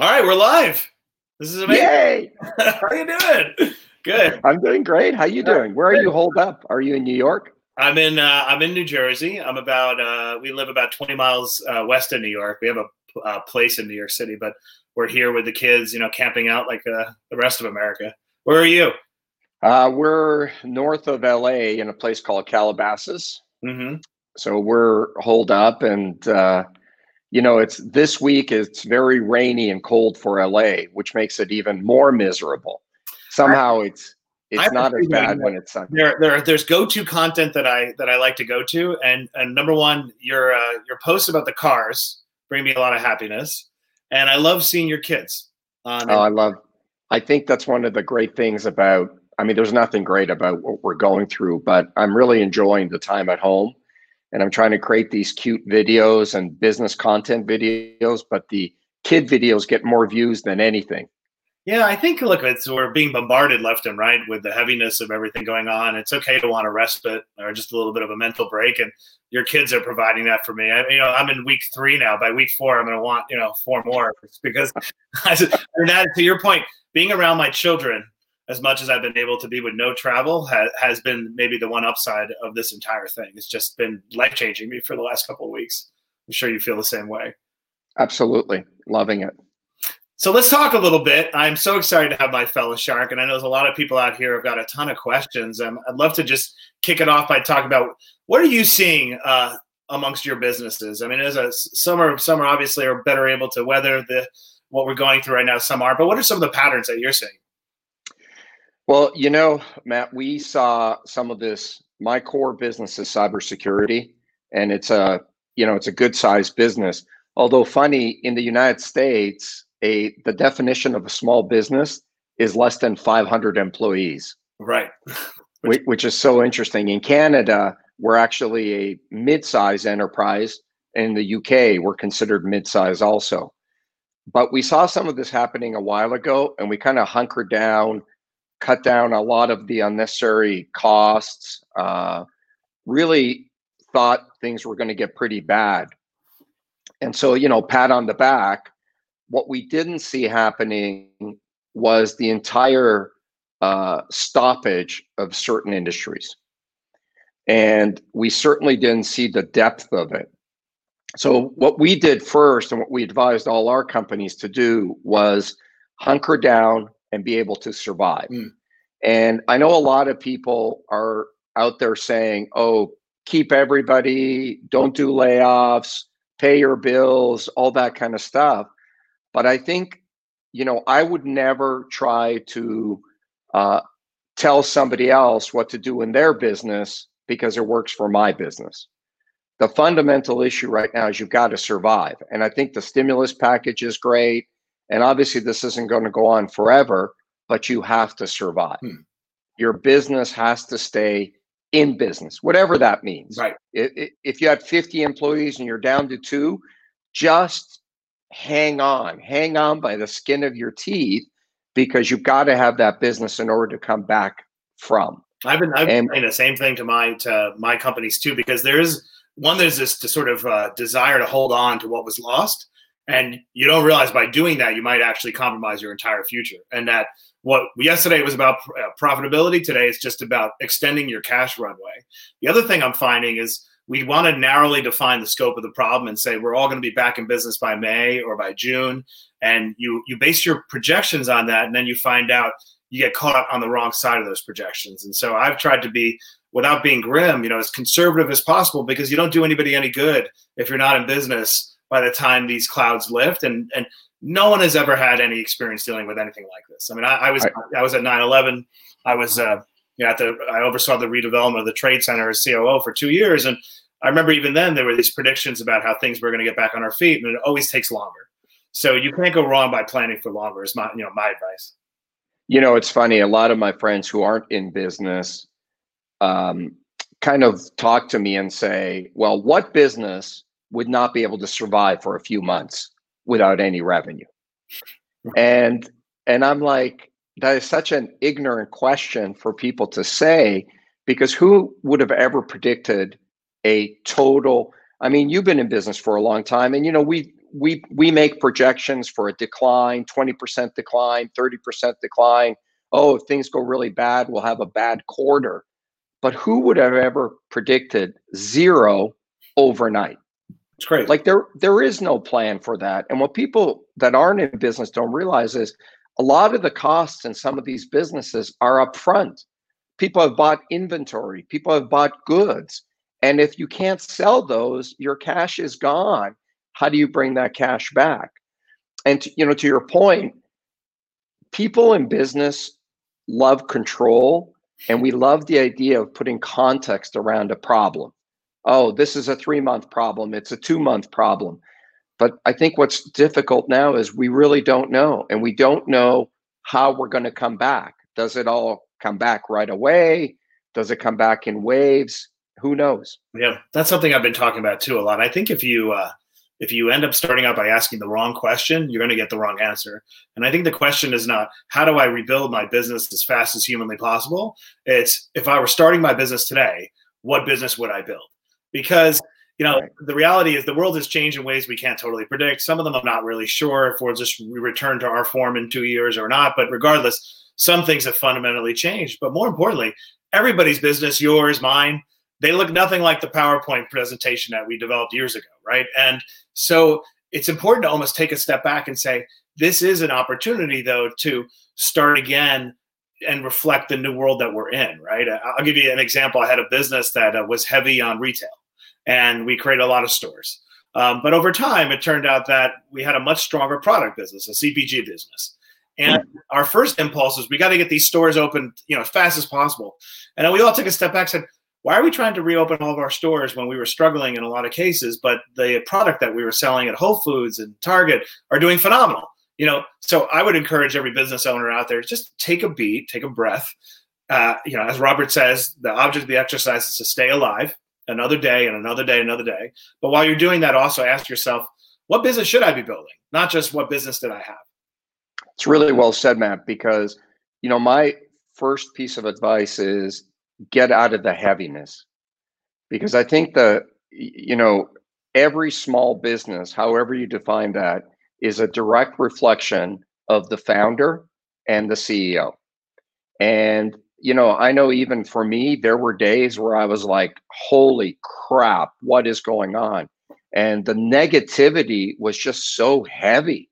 All right, we're live. This is amazing. Yay! How are you doing? Good. I'm doing great. How you doing? Where are you holed up? Are you in New York? I'm in uh, I'm in New Jersey. I'm about uh, we live about 20 miles uh, west of New York. We have a uh, place in New York City, but we're here with the kids, you know, camping out like uh, the rest of America. Where are you? Uh, we're north of LA in a place called Calabasas. Mm-hmm. So we're holed up, and uh, you know, it's this week. It's very rainy and cold for LA, which makes it even more miserable. Somehow, it's it's not as bad when it's sunny. There, there, there's go-to content that I that I like to go to, and and number one, your uh, your posts about the cars bring me a lot of happiness, and I love seeing your kids. Um, Oh, I love. I think that's one of the great things about. I mean, there's nothing great about what we're going through, but I'm really enjoying the time at home, and I'm trying to create these cute videos and business content videos. But the kid videos get more views than anything. Yeah, I think look, it's we're being bombarded left and right with the heaviness of everything going on. It's okay to want a respite or just a little bit of a mental break, and your kids are providing that for me. I, you know, I'm in week three now. By week four, I'm going to want you know four more because, and that to your point, being around my children as much as I've been able to be with no travel has, has been maybe the one upside of this entire thing. It's just been life changing me for the last couple of weeks. I'm sure you feel the same way. Absolutely loving it. So let's talk a little bit. I'm so excited to have my fellow shark, and I know there's a lot of people out here who've got a ton of questions. Um, I'd love to just kick it off by talking about what are you seeing uh, amongst your businesses. I mean, as a some are some are obviously are better able to weather the what we're going through right now. Some are, but what are some of the patterns that you're seeing? Well, you know, Matt, we saw some of this. My core business is cybersecurity, and it's a you know it's a good sized business. Although funny, in the United States, a the definition of a small business is less than 500 employees, Right. which, which is so interesting. In Canada, we're actually a mid-size enterprise. In the UK, we're considered mid-size also. But we saw some of this happening a while ago, and we kind of hunkered down, cut down a lot of the unnecessary costs. Uh, really thought things were going to get pretty bad. And so, you know, pat on the back. What we didn't see happening was the entire uh, stoppage of certain industries. And we certainly didn't see the depth of it. So, what we did first, and what we advised all our companies to do, was hunker down and be able to survive. Mm. And I know a lot of people are out there saying, oh, keep everybody, don't do layoffs, pay your bills, all that kind of stuff. But I think, you know, I would never try to uh, tell somebody else what to do in their business because it works for my business. The fundamental issue right now is you've got to survive. And I think the stimulus package is great. And obviously, this isn't going to go on forever, but you have to survive. Hmm. Your business has to stay in business, whatever that means. Right. I- i- If you had 50 employees and you're down to two, just hang on, hang on by the skin of your teeth because you've got to have that business in order to come back from. I've been I've been saying the same thing to my to my companies too because there's one there's this to sort of uh, desire to hold on to what was lost, and you don't realize by doing that you might actually compromise your entire future. And that what yesterday was about uh, profitability, today it's just about extending your cash runway. The other thing I'm finding is we want to narrowly define the scope of the problem and say we're all going to be back in business by May or by June, and you you base your projections on that, and then you find out you get caught on the wrong side of those projections. And so I've tried to be, without being grim, you know, as conservative as possible because you don't do anybody any good if you're not in business by the time these clouds lift. And and no one has ever had any experience dealing with anything like this. I mean, I, I was I was at 9/11. I was uh, you know, at the I oversaw the redevelopment of the trade center as COO for two years, and I remember even then there were these predictions about how things were going to get back on our feet, and it always takes longer. So you can't go wrong by planning for longer. Is my you know my advice. You know, it's funny. A lot of my friends who aren't in business um, kind of talk to me and say, well, what business would not be able to survive for a few months without any revenue? And and I'm like, that is such an ignorant question for people to say, because who would have ever predicted a total? I mean, you've been in business for a long time, and you know, we we we make projections for a decline, 20% decline, 30% decline. Oh, if things go really bad, we'll have a bad quarter. But who would have ever predicted zero overnight? It's great. Like there there is no plan for that. And what people that aren't in business don't realize is a lot of the costs in some of these businesses are upfront. People have bought inventory, people have bought goods. And if you can't sell those, your cash is gone. How do you bring that cash back? And to, you know, to your point, people in business love control, and we love the idea of putting context around a problem. Oh, this is a three month problem. It's a two month problem. But I think what's difficult now is we really don't know, and we don't know how we're going to come back. Does it all come back right away? Does it come back in waves? Who knows? Yeah, that's something I've been talking about too a lot. I think if you uh, if you end up starting out by asking the wrong question, you're going to get the wrong answer. And I think the question is not how do I rebuild my business as fast as humanly possible. It's if I were starting my business today, what business would I build? Because you know, right. the reality is the world has changed in ways we can't totally predict. Some of them I'm not really sure if we'll just return to our form in two years or not. But regardless, some things have fundamentally changed. But more importantly, everybody's business, yours, mine, they look nothing like the PowerPoint presentation that we developed years ago, right? And so it's important to almost take a step back and say, this is an opportunity, though, to start again and reflect the new world that we're in, right? I'll give you an example. I had a business that uh, was heavy on retail and we created a lot of stores. Um, but over time, it turned out that we had a much stronger product business, a CPG business. And our first impulse is we got to get these stores open, you know, as fast as possible. And then we all took a step back, and said, why are we trying to reopen all of our stores when we were struggling in a lot of cases, but the product that we were selling at Whole Foods and Target are doing phenomenal? You know, so I would encourage every business owner out there just take a beat, take a breath. Uh, you know, as Robert says, the object of the exercise is to stay alive another day and another day, another day. But while you're doing that, also ask yourself, what business should I be building? Not just what business did I have? It's really well said, Matt, because, you know, my first piece of advice is get out of the heaviness. Because I think the, you know, every small business, however you define that, is a direct reflection of the founder and the CEO. And you know, I know even for me, there were days where I was like, holy crap, what is going on? And the negativity was just so heavy,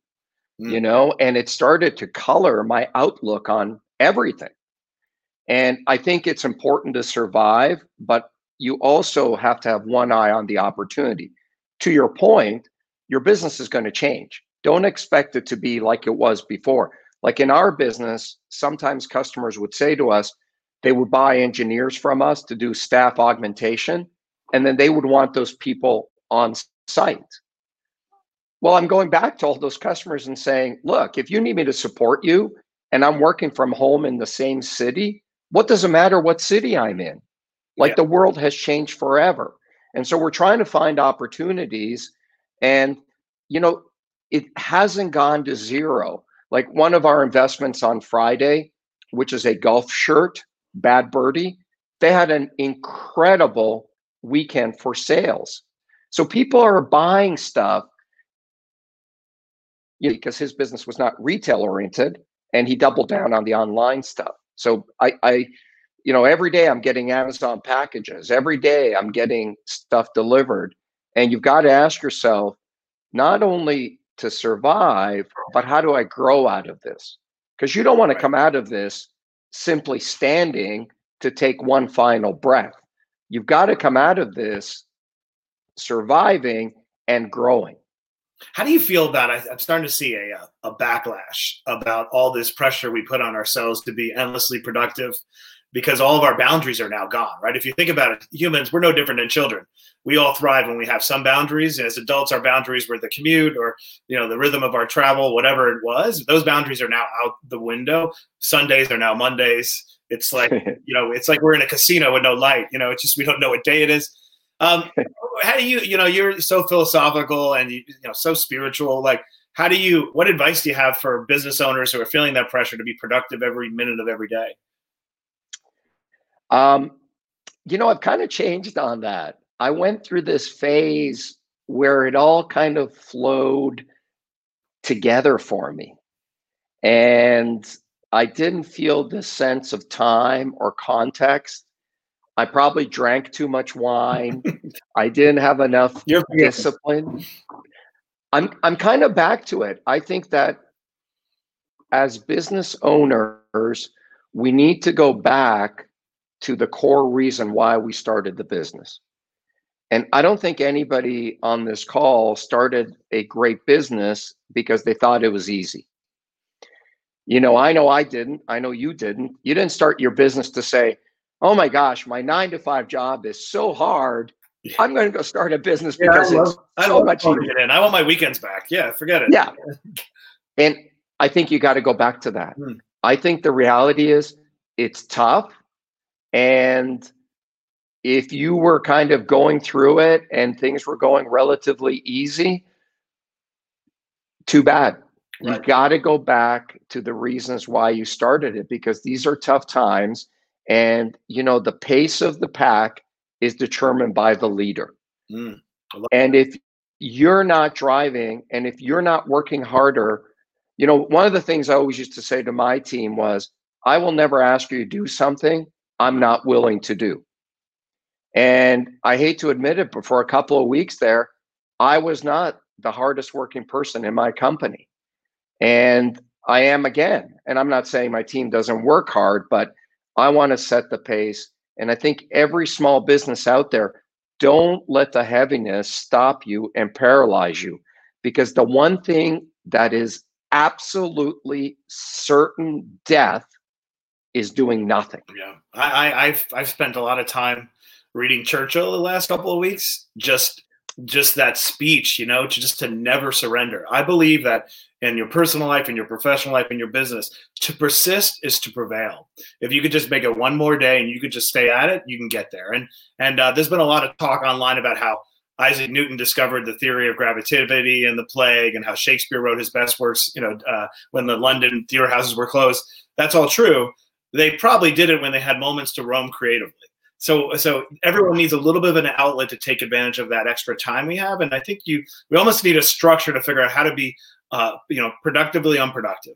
mm. you know, and it started to color my outlook on everything. And I think it's important to survive, but you also have to have one eye on the opportunity. To your point, your business is going to change. Don't expect it to be like it was before. Like in our business, sometimes customers would say to us, they would buy engineers from us to do staff augmentation, and then they would want those people on site. Well, I'm going back to all those customers and saying, look, if you need me to support you and I'm working from home in the same city, what does it matter what city I'm in? Like yeah. the world has changed forever. And so we're trying to find opportunities. And, you know, it hasn't gone to zero. Like one of our investments on Friday, which is a golf shirt Bad Birdie, they had an incredible weekend for sales. So people are buying stuff you know, because his business was not retail oriented and he doubled down on the online stuff. So I, I, you know, every day I'm getting Amazon packages. Every day I'm getting stuff delivered. And you've got to ask yourself, not only to survive, but how do I grow out of this? Because you don't want to come out of this simply standing to take one final breath. You've got to come out of this surviving and growing. How do you feel about? I, am starting to see a uh, a backlash about all this pressure we put on ourselves to be endlessly productive, because all of our boundaries are now gone. Right? If you think about it, humans we're no different than children. We all thrive when we have some boundaries. As adults, our boundaries were the commute or you know the rhythm of our travel, whatever it was. Those boundaries are now out the window. Sundays are now Mondays. It's like you know, it's like we're in a casino with no light. You know, it's just we don't know what day it is. Um, how do you, you know, you're so philosophical and you, you know so spiritual. Like, how do you? What advice do you have for business owners who are feeling that pressure to be productive every minute of every day? Um, you know, I've kind of changed on that. I went through this phase where it all kind of flowed together for me. And I didn't feel this sense of time or context. I probably drank too much wine. I didn't have enough You're discipline. I'm I'm kind of back to it. I think that as business owners, we need to go back to the core reason why we started the business. And I don't think anybody on this call started a great business because they thought it was easy. You know, I know I didn't. I know you didn't. You didn't start your business to say, oh my gosh, my nine to five job is so hard. I'm going to go start a business because I love, it's so much easier. I want my weekends back. Yeah, forget it. Yeah. And I think you got to go back to that. Hmm. I think the reality is it's tough. And if you were kind of going through it and things were going relatively easy, too bad. Right. You got to go back to the reasons why you started it because these are tough times. And, you know, the pace of the pack is determined by the leader. Mm, and if you're not driving and if you're not working harder, you know, one of the things I always used to say to my team was, I will never ask you to do something I'm not willing to do. And I hate to admit it, but for a couple of weeks there, I was not the hardest working person in my company. And I am again. And I'm not saying my team doesn't work hard, but I want to set the pace. And I think every small business out there, don't let the heaviness stop you and paralyze you. Because the one thing that is absolutely certain death is doing nothing. Yeah. I, I've I've spent a lot of time reading Churchill the last couple of weeks. Just just that speech, you know, to just to never surrender. I believe that in your personal life, in your professional life, in your business, to persist is to prevail. If you could just make it one more day and you could just stay at it, you can get there. And and uh, there's been a lot of talk online about how Isaac Newton discovered the theory of gravitativity and the plague, and how Shakespeare wrote his best works, you know, uh, when the London theater houses were closed. That's all true. They probably did it when they had moments to roam creatively. So, so everyone needs a little bit of an outlet to take advantage of that extra time we have, and I think you we almost need a structure to figure out how to be, uh, you know, productively unproductive.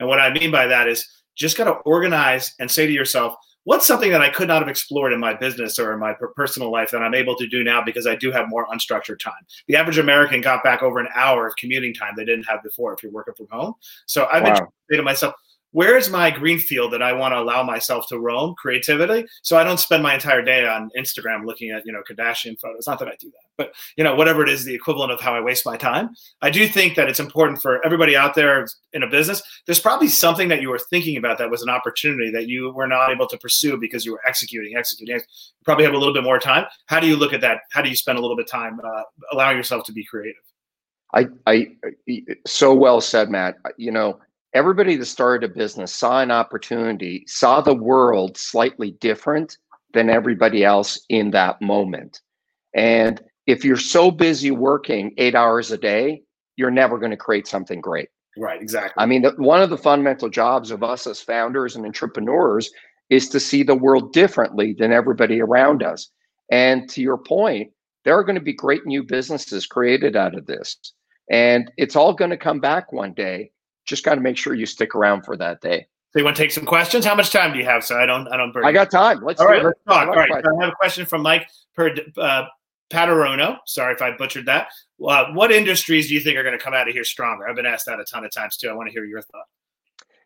And what I mean by that is just got to organize and say to yourself, what's something that I could not have explored in my business or in my personal life that I'm able to do now because I do have more unstructured time. The average American got back over an hour of commuting time they didn't have before if you're working from home. So I've wow. been saying to myself, where's my green field that I want to allow myself to roam creativity? So I don't spend my entire day on Instagram looking at, you know, Kardashian photos. Not that I do that, but you know, whatever it is, the equivalent of how I waste my time. I do think that it's important for everybody out there in a business. There's probably something that you were thinking about that was an opportunity that you were not able to pursue because you were executing, executing. You probably have a little bit more time. How do you look at that? How do you spend a little bit of time uh, allowing yourself to be creative? I, I, so well said, Matt. You know, everybody that started a business saw an opportunity, saw the world slightly different than everybody else in that moment. And if you're so busy working eight hours a day, you're never going to create something great. Right, exactly. I mean, the, one of the fundamental jobs of us as founders and entrepreneurs is to see the world differently than everybody around us. And to your point, there are going to be great new businesses created out of this. And it's all going to come back one day just got to make sure you stick around for that day. So you want to take some questions? How much time do you have? So I don't, I don't burn. I got time. Let's all right. It. Let's talk. All right. So I have a question from Mike per uh, Patarono. Sorry if I butchered that. Uh, what industries do you think are going to come out of here stronger? I've been asked that a ton of times too. I want to hear your thought.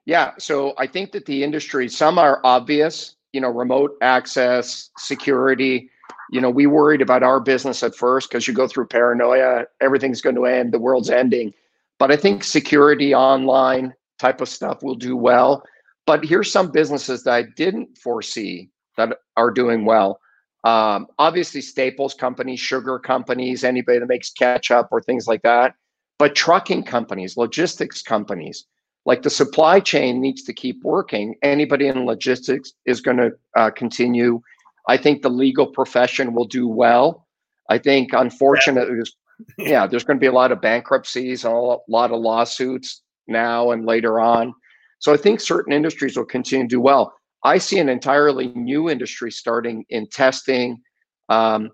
Yeah. So I think that the industry, some are obvious. You know, remote access, security. You know, we worried about our business at first because you go through paranoia. Everything's going to end. The world's ending but I think security online type of stuff will do well. But here's some businesses that I didn't foresee that are doing well. Um, obviously, staples companies, sugar companies, anybody that makes ketchup or things like that. But trucking companies, logistics companies, like the supply chain needs to keep working. Anybody in logistics is going to uh, continue. I think the legal profession will do well. I think, unfortunately, there's yeah, there's going to be a lot of bankruptcies, and a lot of lawsuits now and later on. So I think certain industries will continue to do well. I see an entirely new industry starting in testing, um,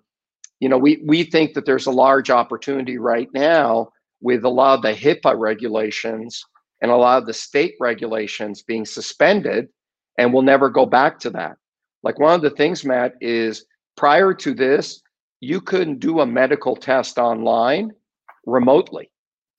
you know, we we think that there's a large opportunity right now with a lot of the HIPAA regulations and a lot of the state regulations being suspended, and we'll never go back to that. Like one of the things, Matt, is prior to this, you couldn't do a medical test online remotely.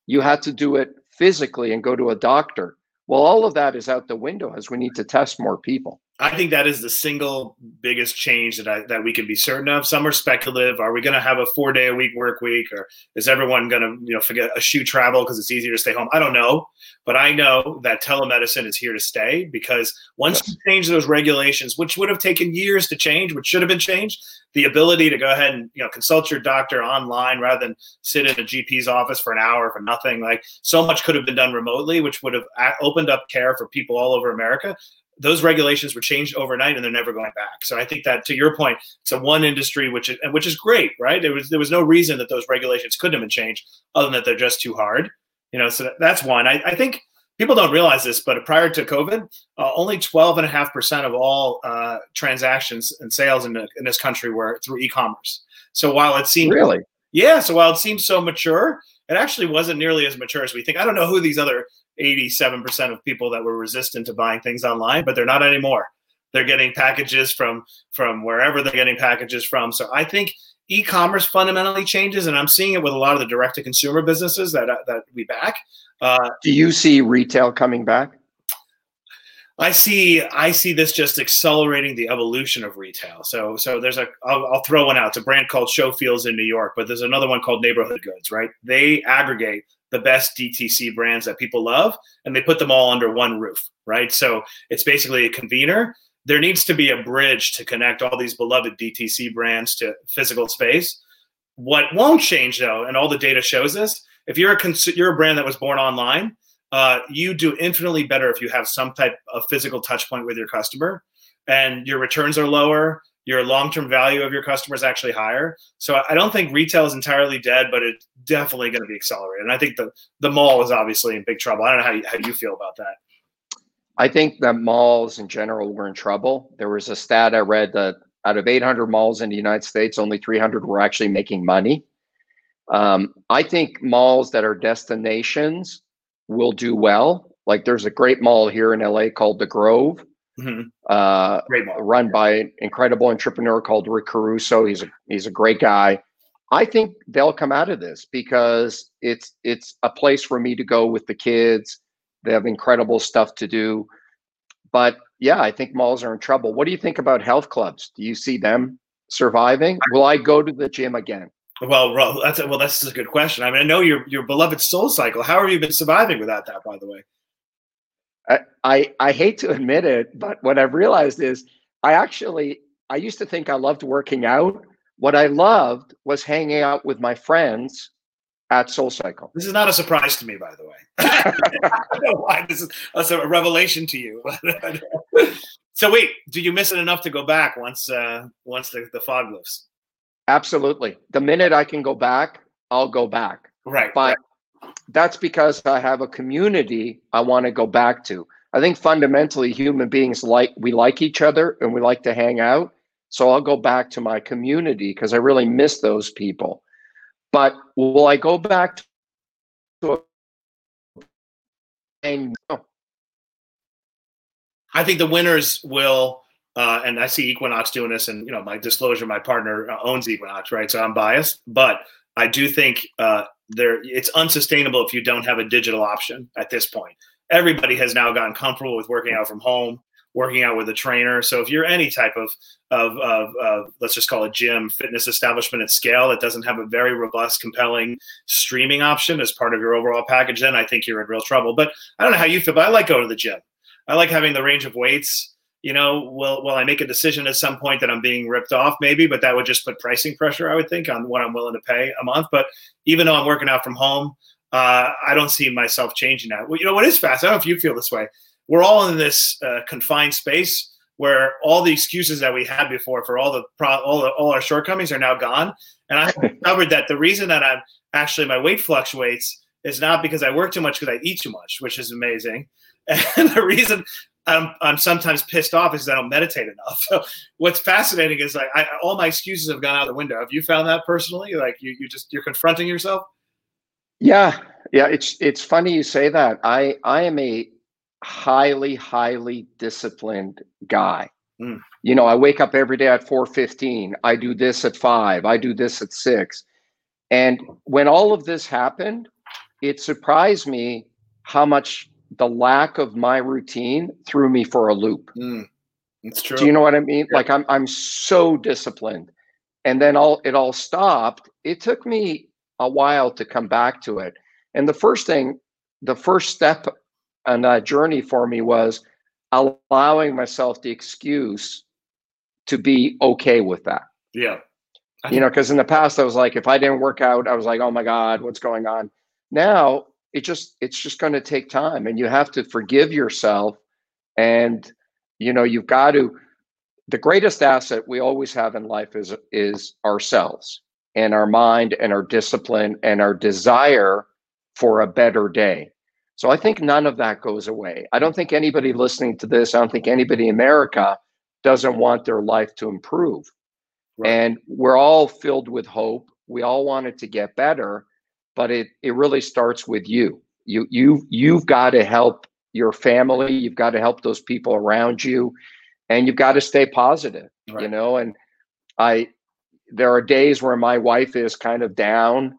You had to do it physically and go to a doctor. Well, all of that is out the window as we need to test more people. I think that is the single biggest change that I, that we can be certain of. Some are speculative. Are we going to have a four day a week work week, or is everyone going to you know forget a shoe travel because it's easier to stay home? I don't know, but I know that telemedicine is here to stay because once yes. you change those regulations, which would have taken years to change, which should have been changed, the ability to go ahead and you know consult your doctor online rather than sit in a GP's office for an hour for nothing, like so much could have been done remotely, which would have opened up care for people all over America those regulations were changed overnight and they're never going back. So I think that to your point, it's a one industry which is which is great, right? There was there was no reason that those regulations couldn't have been changed other than that they're just too hard. You know, so that's one. I, I think people don't realize this, but prior to COVID, uh, only 12.5% of all uh, transactions and sales in, the, in this country were through e-commerce. So while it seemed really, yeah, so while it seems so mature, it actually wasn't nearly as mature as we think. I don't know who these other 87% of people that were resistant to buying things online, but they're not anymore. They're getting packages from from wherever they're getting packages from. So I think e-commerce fundamentally changes, and I'm seeing it with a lot of the direct-to-consumer businesses that that we back. Uh, Do you see retail coming back? I see I see this just accelerating the evolution of retail. So so there's a I'll, I'll throw one out. It's a brand called Showfields in New York, but there's another one called Neighborhood Goods. Right? They aggregate the best DTC brands that people love and they put them all under one roof. Right? So it's basically a convener. There needs to be a bridge to connect all these beloved DTC brands to physical space. What won't change though, and all the data shows this, if you're a cons- you're a brand that was born online uh, you do infinitely better if you have some type of physical touch point with your customer and your returns are lower your long-term value of your customer is actually higher. So i don't think retail is entirely dead but it's definitely going to be accelerated. And i think the, the mall is obviously in big trouble. I don't know how you, how you feel about that. I think that malls in general were in trouble. There was a stat i read that out of 800 malls in the united states only 300 were actually making money. Um, i think malls that are destinations will do well. Like there's a great mall here in LA called The Grove, mm-hmm. uh, run by an incredible entrepreneur called Rick Caruso. He's a he's a great guy. I think they'll come out of this because it's it's a place for me to go with the kids. They have incredible stuff to do. But yeah, I think malls are in trouble. What do you think about health clubs? Do you see them surviving? Will I go to the gym again? Well, well, that's a, well, that's a good question. I mean, I know your your beloved Soul Cycle. How have you been surviving without that? By the way, I, I I hate to admit it, but what I've realized is I actually I used to think I loved working out. What I loved was hanging out with my friends at Soul Cycle. This is not a surprise to me, by the way. I don't know why this is that's a revelation to you. so wait, do you miss it enough to go back once uh, once the, the fog lifts? Absolutely. The minute I can go back, I'll go back. Right. But right. That's because I have a community I want to go back to. I think fundamentally human beings like we like each other and we like to hang out. So I'll go back to my community because I really miss those people. But will I go back to And I think the winners will uh, and I see Equinox doing this, and you know, my disclosure, my partner uh, owns Equinox, right? So I'm biased, but I do think uh, there it's unsustainable if you don't have a digital option at this point. Everybody has now gotten comfortable with working out from home, working out with a trainer. So if you're any type of of, of, of let's just call it gym fitness establishment at scale that doesn't have a very robust, compelling streaming option as part of your overall package, then I think you're in real trouble. But I don't know how you feel, but I like going to the gym. I like having the range of weights you know, will will I make a decision at some point that I'm being ripped off? Maybe, but that would just put pricing pressure, I would think, on what I'm willing to pay a month. But even though I'm working out from home, uh, I don't see myself changing that. Well, you know what is fast? I don't know if you feel this way. We're all in this uh, confined space where all the excuses that we had before for all the pro- all the, all our shortcomings are now gone. And I have discovered that the reason that I'm actually my weight fluctuates is not because I work too much, because I eat too much, which is amazing. And the reason I'm, I'm sometimes pissed off is I don't meditate enough. So what's fascinating is like I, all my excuses have gone out the window. Have you found that personally? Like you, you just you're confronting yourself. Yeah, yeah. It's it's funny you say that. I I am a highly highly disciplined guy. Mm. You know, I wake up every day at four fifteen. I do this at five. I do this at six. And when all of this happened, it surprised me how much the lack of my routine threw me for a loop. Mm, it's true. Do you know what I mean? Yeah. Like I'm I'm so disciplined. And then all it all stopped. It took me a while to come back to it. And the first thing, the first step on that journey for me was allowing myself the excuse to be okay with that. Yeah. You know, because in the past I was like, if I didn't work out, I was like, oh my God, what's going on? Now it just it's just going to take time and you have to forgive yourself and you know you've got to the greatest asset we always have in life is is ourselves and our mind and our discipline and our desire for a better day. So i think none of that goes away. I don't think anybody listening to this i don't think anybody in america doesn't want their life to improve. Right. and we're all filled with hope. We all want it to get better but it it really starts with you. You you you've got to help your family. You've got to help those people around you, and you've got to stay positive. Right. You know, and I there are days where my wife is kind of down,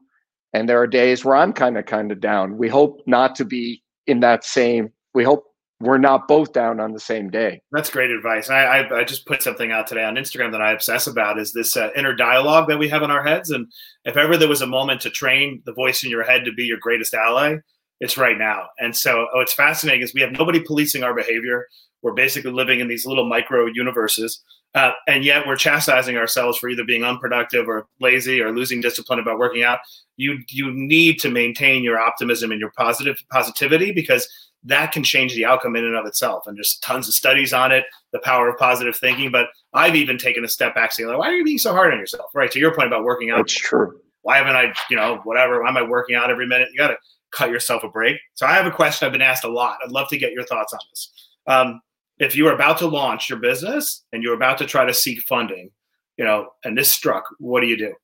and there are days where I'm kind of kind of down. We hope not to be in that same. We hope we're not both down on the same day. That's great advice. I, I, I just put something out today on Instagram that I obsess about is this uh, inner dialogue that we have in our heads. And if ever there was a moment to train the voice in your head to be your greatest ally, it's right now. And so oh, what's fascinating is we have nobody policing our behavior. We're basically living in these little micro universes. Uh, and yet we're chastising ourselves for either being unproductive or lazy or losing discipline about working out. You you need to maintain your optimism and your positive positivity because that can change the outcome in and of itself. And there's tons of studies on it, the power of positive thinking. But I've even taken a step back, saying, like, why are you being so hard on yourself? Right. To your point about working out. That's true. Why haven't I, you know, whatever? Why am I working out every minute? You got to cut yourself a break. So I have a question I've been asked a lot. I'd love to get your thoughts on this. Um, if you are about to launch your business and you're about to try to seek funding, you know, and this struck, what do you do?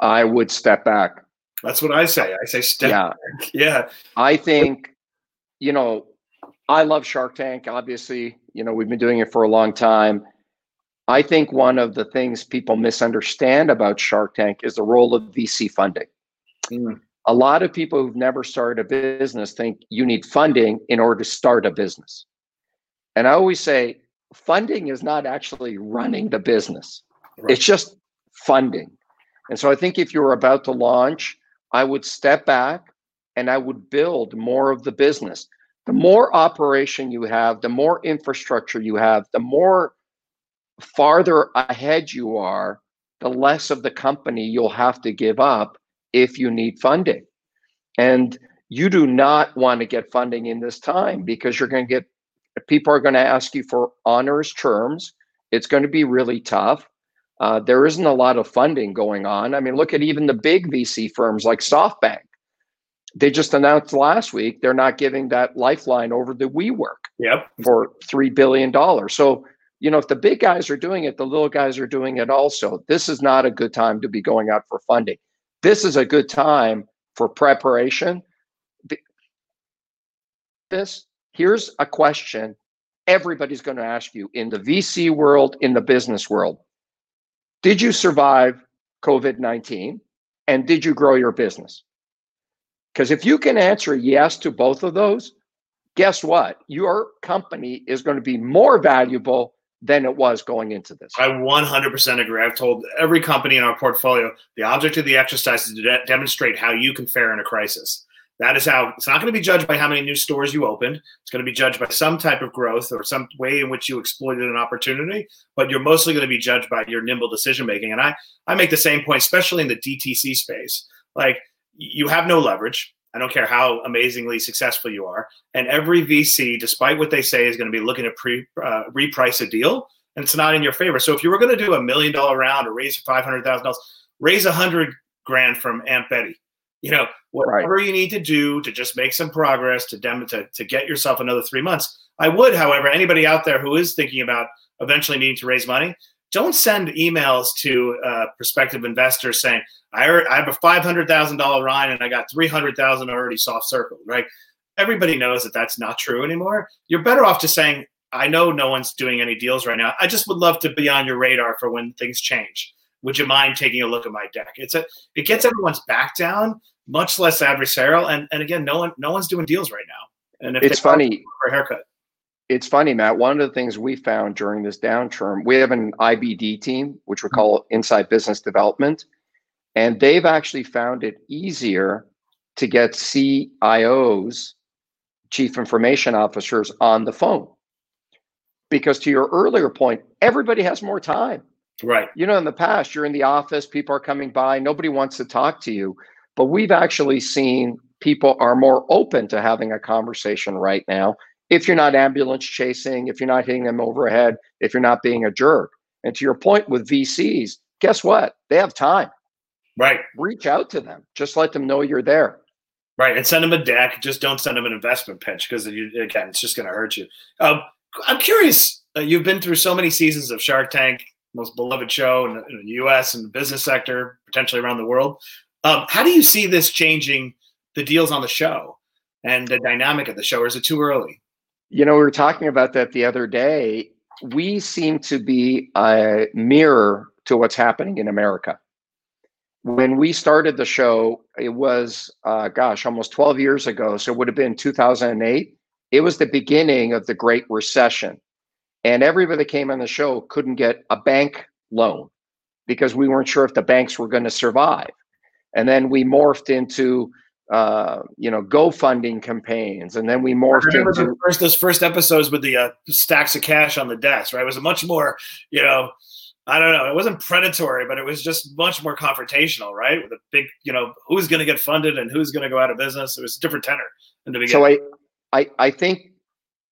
I would step back. That's what I say. I say step yeah. back. Yeah. I think you know, I love Shark Tank. Obviously, you know, we've been doing it for a long time. I think one of the things people misunderstand about Shark Tank is the role of VC funding. Mm. A lot of people who've never started a business think you need funding in order to start a business. And I always say funding is not actually running the business, right. it's just funding. And so I think if you're about to launch, I would step back, and I would build more of the business. The more operation you have, the more infrastructure you have, the more farther ahead you are, the less of the company you'll have to give up if you need funding. And you do not want to get funding in this time because you're going to get people are going to ask you for onerous terms. It's going to be really tough. Uh, there isn't a lot of funding going on. I mean, look at even the big VC firms like SoftBank they just announced last week they're not giving that lifeline over the WeWork yep. for three billion dollars. So you know if the big guys are doing it, the little guys are doing it also. This is not a good time to be going out for funding. This is a good time for preparation. This here's a question everybody's going to ask you in the VC world, in the business world. Did you survive COVID 19? And did you grow your business? Because if you can answer yes to both of those, guess what? Your company is going to be more valuable than it was going into this. I 100% agree. I've told every company in our portfolio the object of the exercise is to de- demonstrate how you can fare in a crisis. That is how it's not going to be judged by how many new stores you opened. It's going to be judged by some type of growth or some way in which you exploited an opportunity. But you're mostly going to be judged by your nimble decision making. And I, I make the same point, especially in the DTC space. Like you have no leverage. I don't care how amazingly successful you are. And every VC, despite what they say, is going to be looking to pre, uh, reprice a deal, and it's not in your favor. So if you were going to do a million dollar round or raise five hundred thousand dollars, raise a hundred grand from Aunt Betty. You know, whatever right. you need to do to just make some progress to dem- to, to get yourself another three months. I would, however, anybody out there who is thinking about eventually needing to raise money, don't send emails to uh, prospective investors saying, I, I have a $500,000 line and I got 300,000 already soft circled, right? Everybody knows that that's not true anymore. You're better off just saying, I know no one's doing any deals right now. I just would love to be on your radar for when things change. Would you mind taking a look at my deck? It's a it gets everyone's back down, much less adversarial. And and again, no one no one's doing deals right now. And if it's funny for a haircut. It's funny, Matt. One of the things we found during this downturn, we have an IBD team, which we call Inside Business Development, and they've actually found it easier to get CIOs, Chief Information Officers, on the phone. Because to your earlier point, everybody has more time. Right. You know, in the past, you're in the office, people are coming by, nobody wants to talk to you. But we've actually seen people are more open to having a conversation right now if you're not ambulance chasing, if you're not hitting them overhead, if you're not being a jerk. And to your point with VCs, guess what? They have time. Right. Reach out to them. Just let them know you're there. Right. And send them a deck. Just don't send them an investment pitch because, again, it's just going to hurt you. Um, I'm curious. Uh, you've been through so many seasons of Shark Tank, most beloved show in the, in the U.S. and the business sector, potentially around the world. Um, how do you see this changing the deals on the show and the dynamic of the show? Or is it too early? You know, we were talking about that the other day. We seem to be a mirror to what's happening in America. When we started the show, it was, uh, gosh, almost 12 years ago. So it would have been 2008. It was the beginning of the Great Recession. And everybody that came on the show couldn't get a bank loan because we weren't sure if the banks were going to survive. And then we morphed into uh, you know, GoFunding campaigns, and then we morphed into first those first episodes with the uh, stacks of cash on the desk. Right, it was a much more, you know, I don't know, it wasn't predatory, but it was just much more confrontational. Right, with a big, you know, who's going to get funded and who's going to go out of business. It was a different tenor in the beginning. So I, I, I think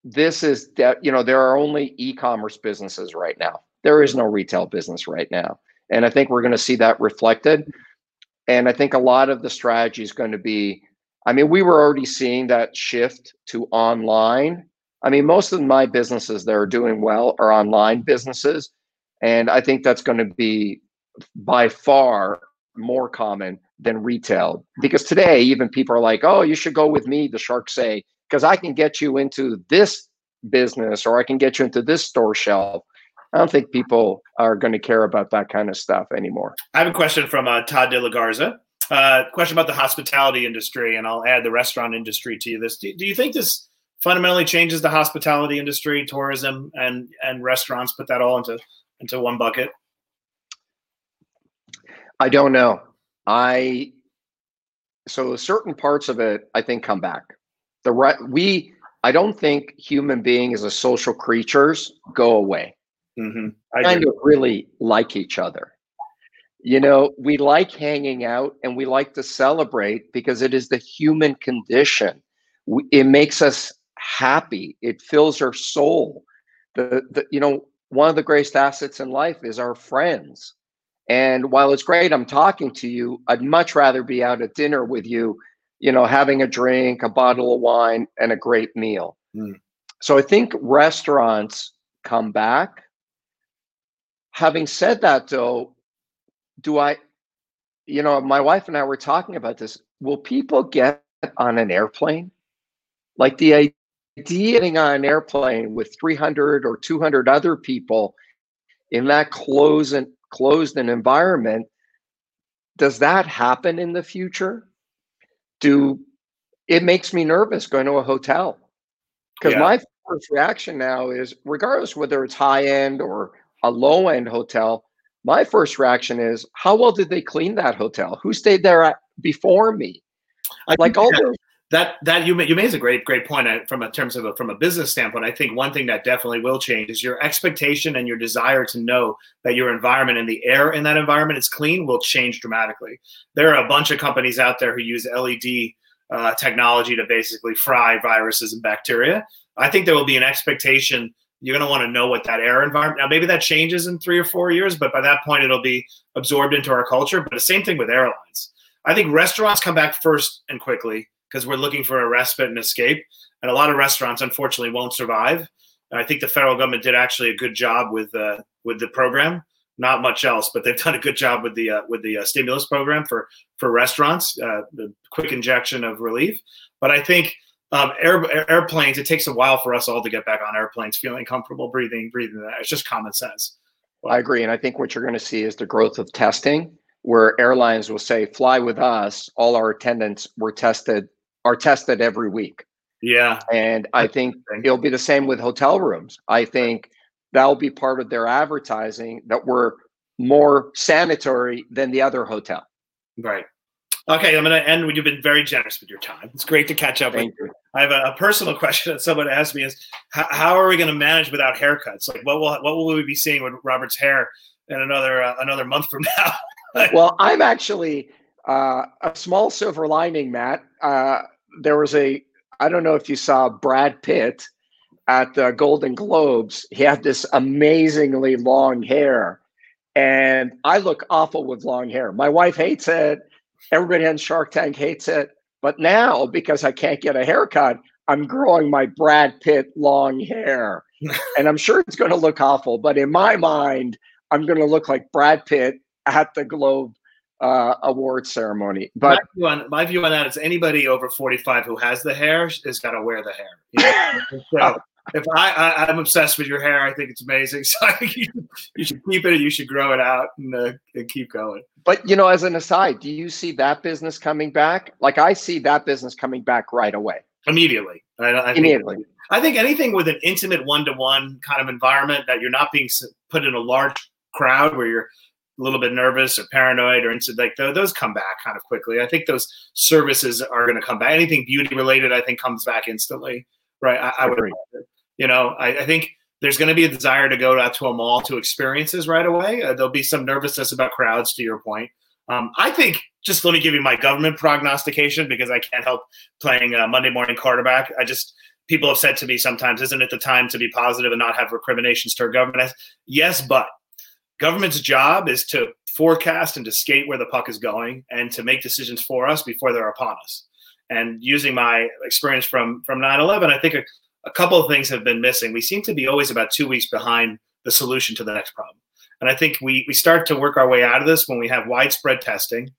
this is that you know there are only e-commerce businesses right now. There is no retail business right now, and I think we're going to see that reflected and I think a lot of the strategy is going to be, I mean, we were already seeing that shift to online. I mean, most of my businesses that are doing well are online businesses. And I think that's going to be by far more common than retail because today, even people are like, oh, you should go with me, the sharks say, because I can get you into this business or I can get you into this store shelf I don't think people are going to care about that kind of stuff anymore. I have a question from uh, Todd De La Garza. Uh, question about the hospitality industry, and I'll add the restaurant industry to this. Do, do you think this fundamentally changes the hospitality industry, tourism, and and restaurants? Put that all into into one bucket. I don't know. I so certain parts of it, I think, come back. The right we I don't think human beings as social creatures go away. Mm-hmm. I kind of really like each other. You know, we like hanging out and we like to celebrate because it is the human condition. We, it makes us happy. It fills our soul. The, the you know one of the greatest assets in life is our friends. And while it's great I'm talking to you, I'd much rather be out at dinner with you, you know, having a drink, a bottle of wine, and a great meal. Mm. So I think restaurants come back having said that though do i you know my wife and i were talking about this. Will people get on an airplane? Like the idea of getting on an airplane with 300 or 200 other people in that closed and closed an environment does that happen in the future? Do it makes me nervous going to a hotel. Because yeah. my first reaction now is regardless whether it's high end or a low end hotel, my first reaction is, how well did they clean that hotel? Who stayed there before me? I like all that, those. That that you made, you made a great great point uh, from a terms of a, from a business standpoint. I think one thing that definitely will change is your expectation and your desire to know that your environment and the air in that environment is clean will change dramatically. There are a bunch of companies out there who use LED uh, technology to basically fry viruses and bacteria. I think there will be an expectation you're going to want to know what that air environment. Now, maybe that changes in three or four years, but by that point, it'll be absorbed into our culture. But the same thing with airlines. I think restaurants come back first and quickly because we're looking for a respite and escape. And a lot of restaurants, unfortunately, won't survive. And I think the federal government did actually a good job with uh, with the program. Not much else, but they've done a good job with the uh, with the uh, stimulus program for for restaurants, uh, the quick injection of relief. But I think um, air, airplanes, it takes a while for us all to get back on airplanes, feeling comfortable breathing, breathing that. It's just common sense. I agree, and I think what you're going to see is the growth of testing, where airlines will say, "Fly with us." All our attendants were tested, are tested every week. Yeah. And I think it'll be the same with hotel rooms. I think that'll be part of their advertising that we're more sanitary than the other hotel. Right. Okay, I'm going to end. You've been very generous with your time. It's great to catch up Thank with you. I have a, a, personal question that someone asked me: Is how, are we going to manage without haircuts? Like, what will what will we be seeing with Robert's hair in another uh, another month from now? well, I'm actually uh, a small silver lining, Matt. Uh, there was a I don't know if you saw Brad Pitt at the Golden Globes. He had this amazingly long hair. And I look awful with long hair. My wife hates it. Everybody on Shark Tank hates it. But now, because I can't get a haircut, I'm growing my Brad Pitt long hair. and I'm sure it's going to look awful. But in my mind, I'm going to look like Brad Pitt at the Globe uh, award ceremony. But my view, on, my view, on, that is anybody over 45 who has the hair has got to wear the hair. You know? so if I, I am obsessed with your hair, I think it's amazing. So I think you, you should keep it. And you should grow it out and, uh, and keep going. But you know, as an aside, do you see that business coming back? Like I see that business coming back right away. Immediately. I, I Immediately. Think, I think anything with an intimate one-to-one kind of environment that you're not being put in a large crowd where you're a little bit nervous or paranoid or into like those come back kind of quickly. I think those services are going to come back. Anything beauty related, I think, comes back instantly. Right? I, I would, you know, I, I, think there's going to be a desire to go out to a mall to experiences right away. Uh, there'll be some nervousness about crowds, to your point. Um, I think just let me give you my government prognostication because I can't help playing a Monday morning quarterback. I just people have said to me sometimes, isn't it the time to be positive and not have recriminations to our government? yes, but government's job is to forecast and to skate where the puck is going and to make decisions for us before they're upon us. And using my experience from from 9/11, I think a, a couple of things have been missing. We seem to be always about two weeks behind the solution to the next problem. And I think we we start to work our way out of this when we have widespread testing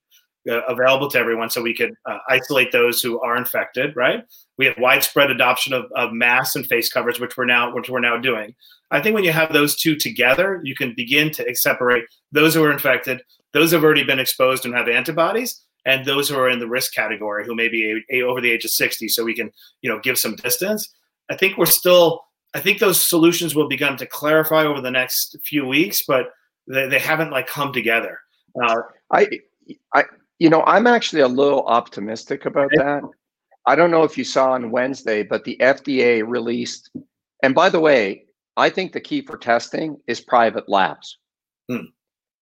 uh, available to everyone, so we could uh, isolate those who are infected. Right? We have widespread adoption of, of masks and face covers, which we're now which we're now doing. I think when you have those two together, you can begin to separate those who are infected, those who have already been exposed and have antibodies, and those who are in the risk category who may be a, a, over the age of 60. So we can, you know, give some distance. I think we're still. I think those solutions will begin to clarify over the next few weeks, but they, they haven't like come together. Uh, I, I, you know, I'm actually a little optimistic about that. I don't know if you saw on Wednesday, but the FDA released, and by the way, I think the key for testing is private labs. Hmm.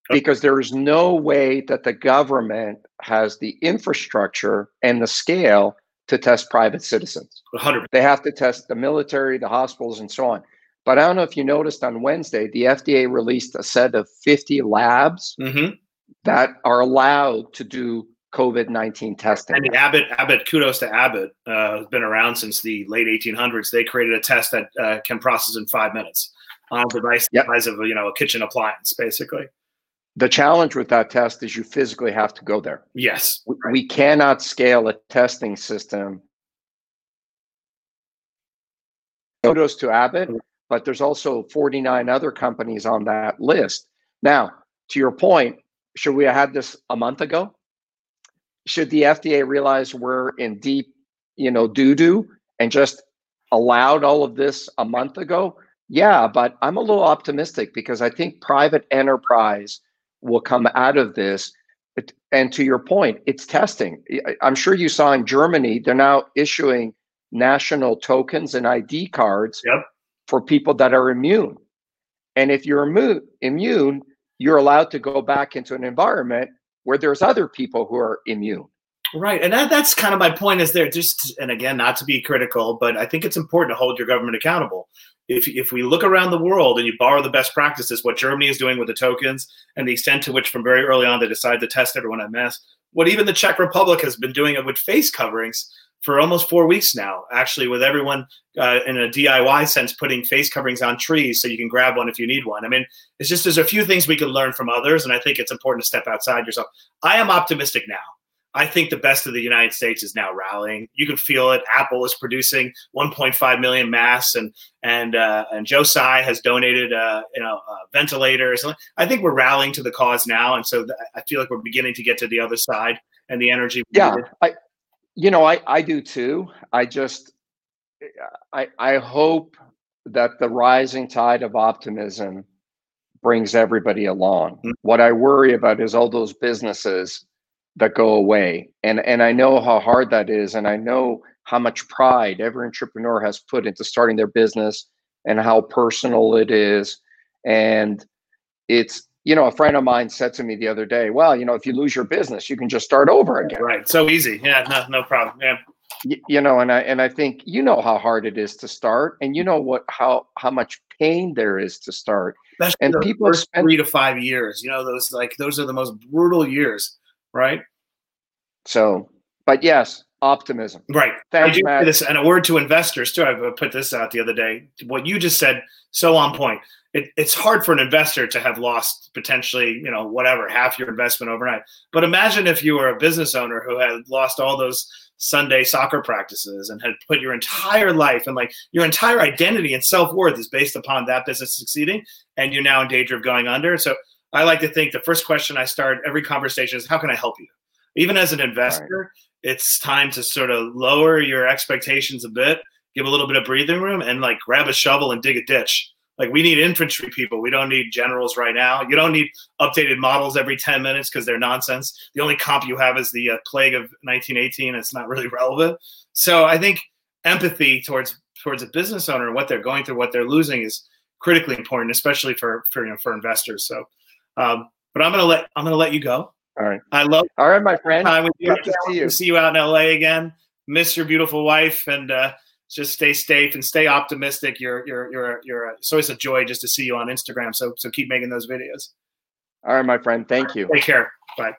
Because there is no way that the government has the infrastructure and the scale to test private citizens. 100 They have to test the military, the hospitals, and so on. But I don't know if you noticed on Wednesday, the FDA released a set of 50 labs mm-hmm. that are allowed to do COVID nineteen testing. I mean, Abbott, Abbott, kudos to Abbott, uh, has been around since the late 1800s. They created a test that uh, can process in five minutes on a device yep. the size of you know a kitchen appliance, basically. The challenge with that test is you physically have to go there. Yes, we, right. we cannot scale a testing system. Kudos to Abbott, mm-hmm. but there's also 49 other companies on that list. Now, to your point, should we have had this a month ago? should the FDA realize we're in deep, you know, doo doo and just allowed all of this a month ago? Yeah, but I'm a little optimistic because I think private enterprise will come out of this. And to your point, it's testing. I'm sure you saw in Germany, they're now issuing national tokens and ID cards yep. for people that are immune. And if you're immune, you're allowed to go back into an environment where there's other people who are immune. Right. And that, that's kind of my point is there just, and again, not to be critical, but I think it's important to hold your government accountable. If, if we look around the world and you borrow the best practices, what Germany is doing with the tokens and the extent to which from very early on they decided to test everyone at mass, what even the Czech Republic has been doing it with face coverings for almost four weeks now, actually, with everyone uh, in a DIY sense putting face coverings on trees so you can grab one if you need one. I mean, it's just there's a few things we can learn from others, and I think it's important to step outside yourself. I am optimistic now. I think the best of the United States is now rallying. You can feel it. Apple is producing 1.5 million masks, and and uh, and Joe Tsai has donated, uh, you know, uh, ventilators. I think we're rallying to the cause now, and so th- I feel like we're beginning to get to the other side and the energy. Yeah, I, you know, I I do too. I just, I I hope that the rising tide of optimism brings everybody along. Mm-hmm. What I worry about is all those businesses that go away. And and I know how hard that is and I know how much pride every entrepreneur has put into starting their business and how personal it is. And it's you know a friend of mine said to me the other day well you know if you lose your business you can just start over again. right. So easy. Yeah no, no problem. Yeah. You, you know and i and i think you know how hard it is to start and you know what how how much pain there is to start. Especially and people first spend, three to five years you know those like those are the most brutal years right? So, but yes, optimism. Right. Thanks, I Matt. This, and a word to investors too. I put this out the other day. What you just said, so on point. It, it's hard for an investor to have lost potentially, you know, whatever half your investment overnight. But imagine if you were a business owner who had lost all those Sunday soccer practices and had put your entire life and like your entire identity and self worth is based upon that business succeeding, and you're now in danger of going under. So I like to think the first question I start every conversation is, How can I help you? Even as an investor, right. it's time to sort of lower your expectations a bit, give a little bit of breathing room, and like grab a shovel and dig a ditch. Like we need infantry people. We don't need generals right now. You don't need updated models every 10 minutes because they're nonsense. The only comp you have is the uh, plague of 1918. It's not really relevant. So I think empathy towards towards a business owner and what they're going through, what they're losing is critically important, especially for for you know for investors. So um, but I'm gonna let I'm gonna let you go. All right. I love. All right, my friend. Time with you. Good to see you. see you out in LA again. Miss your beautiful wife, and uh, just stay safe and stay optimistic. You're you're you're you're. It's always a joy just to see you on Instagram. So so keep making those videos. All right, my friend. Thank you. Take care. Bye.